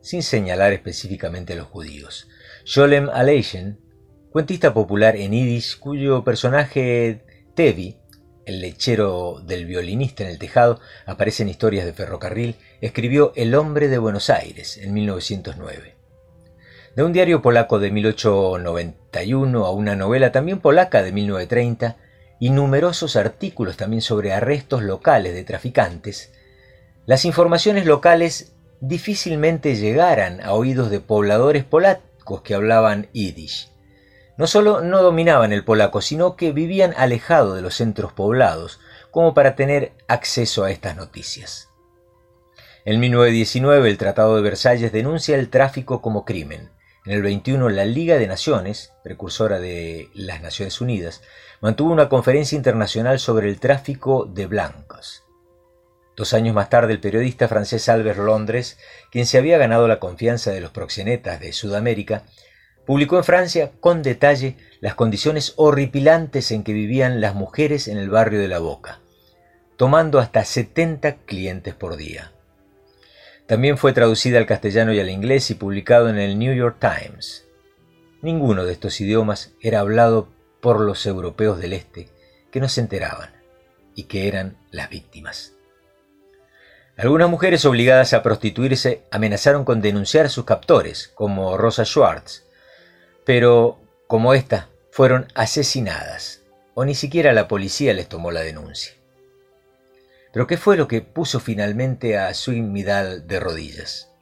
sin señalar específicamente a los judíos. Sholem Aleichem, cuentista popular en Yiddish, cuyo personaje Tevi, el lechero del violinista en el tejado, aparece en historias de ferrocarril, escribió El hombre de Buenos Aires en 1909 de un diario polaco de 1891 a una novela también polaca de 1930 y numerosos artículos también sobre arrestos locales de traficantes, las informaciones locales difícilmente llegaran a oídos de pobladores polacos que hablaban yiddish. No solo no dominaban el polaco, sino que vivían alejados de los centros poblados, como para tener acceso a estas noticias. En 1919 el Tratado de Versalles denuncia el tráfico como crimen. En el 21, la Liga de Naciones, precursora de las Naciones Unidas, mantuvo una conferencia internacional sobre el tráfico de blancos. Dos años más tarde, el periodista francés Albert Londres, quien se había ganado la confianza de los proxenetas de Sudamérica, publicó en Francia con detalle las condiciones horripilantes en que vivían las mujeres en el barrio de la Boca, tomando hasta 70 clientes por día. También fue traducida al castellano y al inglés y publicado en el New York Times. Ninguno de estos idiomas era hablado por los europeos del Este, que no se enteraban y que eran las víctimas. Algunas mujeres obligadas a prostituirse amenazaron con denunciar a sus captores, como Rosa Schwartz, pero como esta, fueron asesinadas, o ni siquiera la policía les tomó la denuncia. Pero ¿qué fue lo que puso finalmente a Swing Midal de rodillas?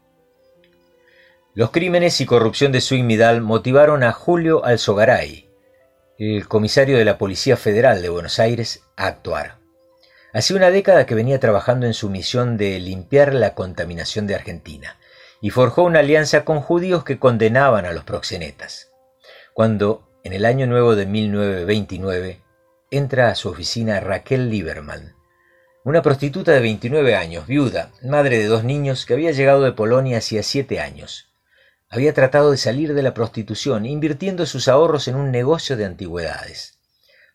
Los crímenes y corrupción de Swing Midal motivaron a Julio Alzogaray, el comisario de la Policía Federal de Buenos Aires, a actuar. Hacía una década que venía trabajando en su misión de limpiar la contaminación de Argentina y forjó una alianza con judíos que condenaban a los proxenetas. Cuando, en el año nuevo de 1929, entra a su oficina Raquel Lieberman, una prostituta de 29 años, viuda, madre de dos niños, que había llegado de Polonia hacía siete años. Había tratado de salir de la prostitución, invirtiendo sus ahorros en un negocio de antigüedades.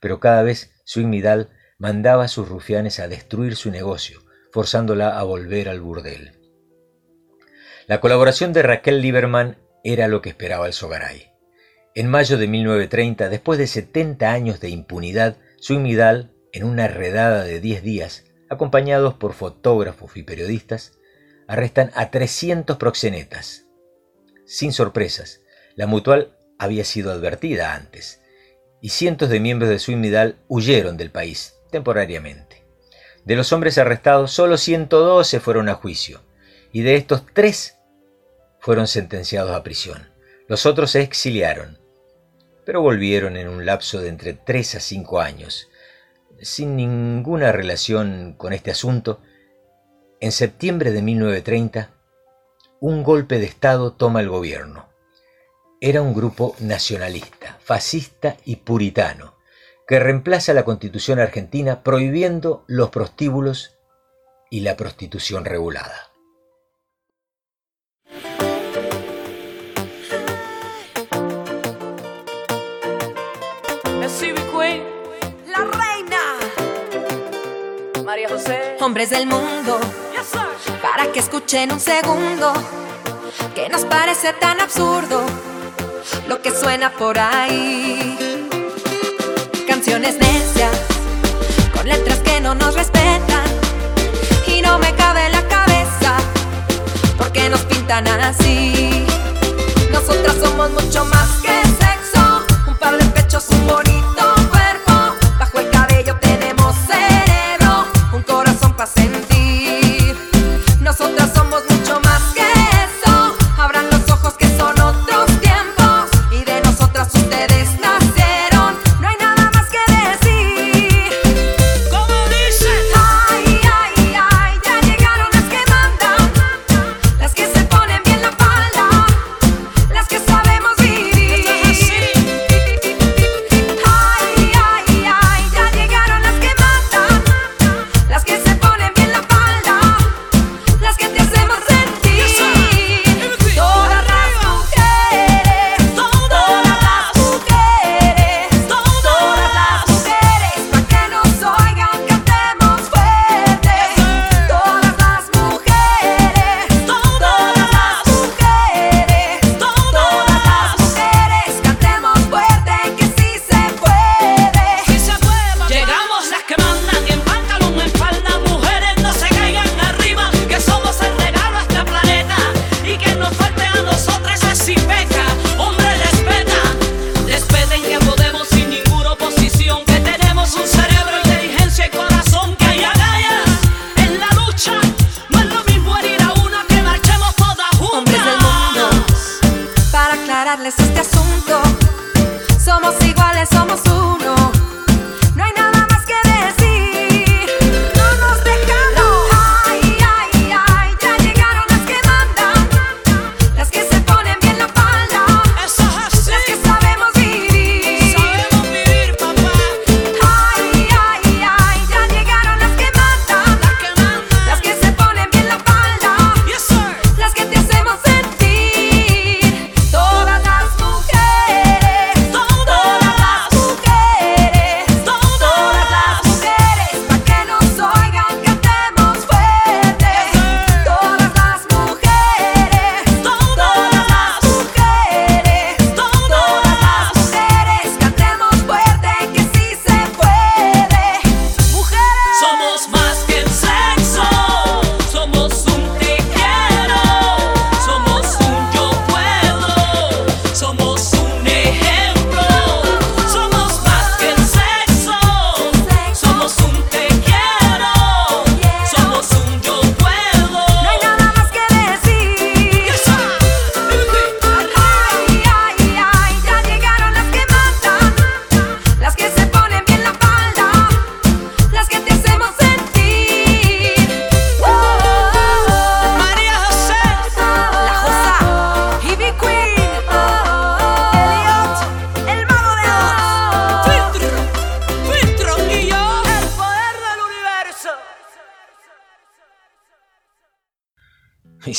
Pero cada vez Midal mandaba a sus rufianes a destruir su negocio, forzándola a volver al burdel. La colaboración de Raquel Lieberman era lo que esperaba el Sogaray. En mayo de 1930, después de 70 años de impunidad, Midal, en una redada de 10 días, acompañados por fotógrafos y periodistas, arrestan a 300 proxenetas. Sin sorpresas, la mutual había sido advertida antes, y cientos de miembros de Midal huyeron del país temporariamente. De los hombres arrestados, solo 112 fueron a juicio, y de estos tres fueron sentenciados a prisión. Los otros se exiliaron, pero volvieron en un lapso de entre 3 a 5 años. Sin ninguna relación con este asunto, en septiembre de 1930, un golpe de Estado toma el gobierno. Era un grupo nacionalista, fascista y puritano, que reemplaza la constitución argentina prohibiendo los prostíbulos y la prostitución regulada. Hombres del mundo para que escuchen un segundo que nos parece tan absurdo lo que suena por ahí. Canciones necias con letras que no nos respetan y no me cabe en la cabeza porque nos pintan así. Nosotras somos mucho más que sexo, un par de pechos, un bonito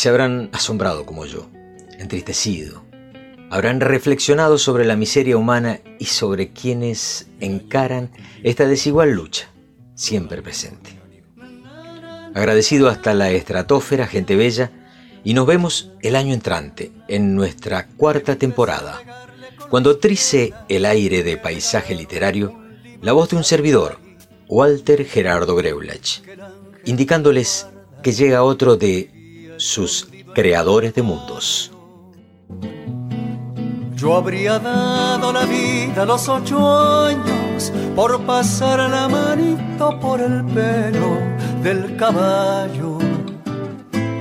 se habrán asombrado como yo, entristecido. Habrán reflexionado sobre la miseria humana y sobre quienes encaran esta desigual lucha, siempre presente. Agradecido hasta la estratosfera, gente bella, y nos vemos el año entrante, en nuestra cuarta temporada, cuando trice el aire de paisaje literario la voz de un servidor, Walter Gerardo Greulach, indicándoles que llega otro de sus creadores de mundos. Yo habría dado la vida a los ocho años por pasar la manito por el pelo del caballo,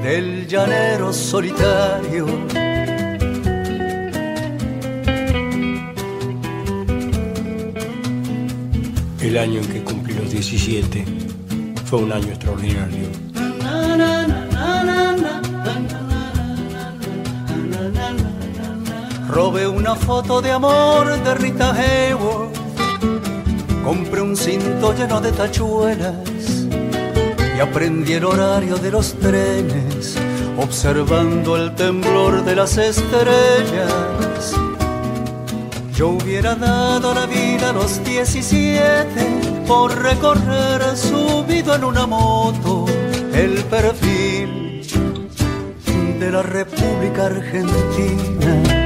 del llanero solitario. El año en que cumplí los 17 fue un año extraordinario. Robé una foto de amor de Rita Hayworth. Compré un cinto lleno de tachuelas y aprendí el horario de los trenes, observando el temblor de las estrellas. Yo hubiera dado la vida a los 17 por recorrer subido en una moto el perfil de la República Argentina.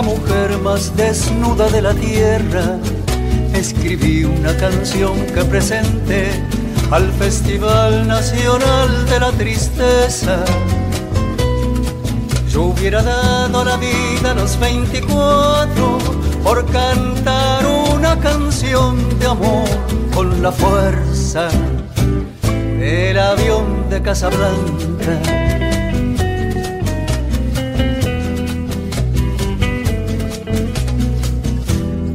La mujer más desnuda de la tierra, escribí una canción que presenté al Festival Nacional de la Tristeza yo hubiera dado la vida a los 24 por cantar una canción de amor con la fuerza del avión de Casablanca.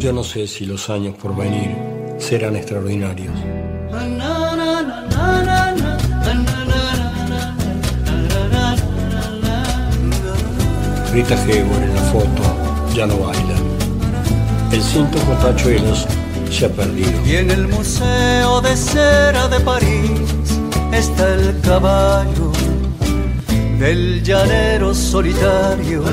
Yo no sé si los años por venir serán extraordinarios. Rita Hayworth en la foto ya no baila. El cinto con tachuelos se ha perdido. Y en el Museo de Cera de París está el caballo del llanero solitario.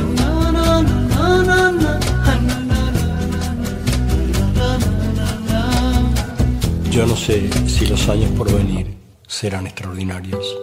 Yo no sé si los años por venir serán extraordinarios.